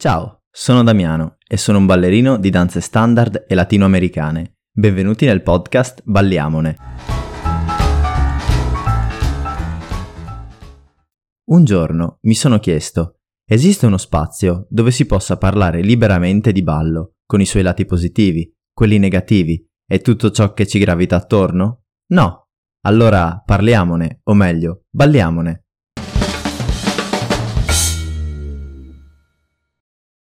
Ciao, sono Damiano e sono un ballerino di danze standard e latinoamericane. Benvenuti nel podcast Balliamone. Un giorno mi sono chiesto, esiste uno spazio dove si possa parlare liberamente di ballo, con i suoi lati positivi, quelli negativi e tutto ciò che ci gravita attorno? No. Allora parliamone, o meglio, balliamone.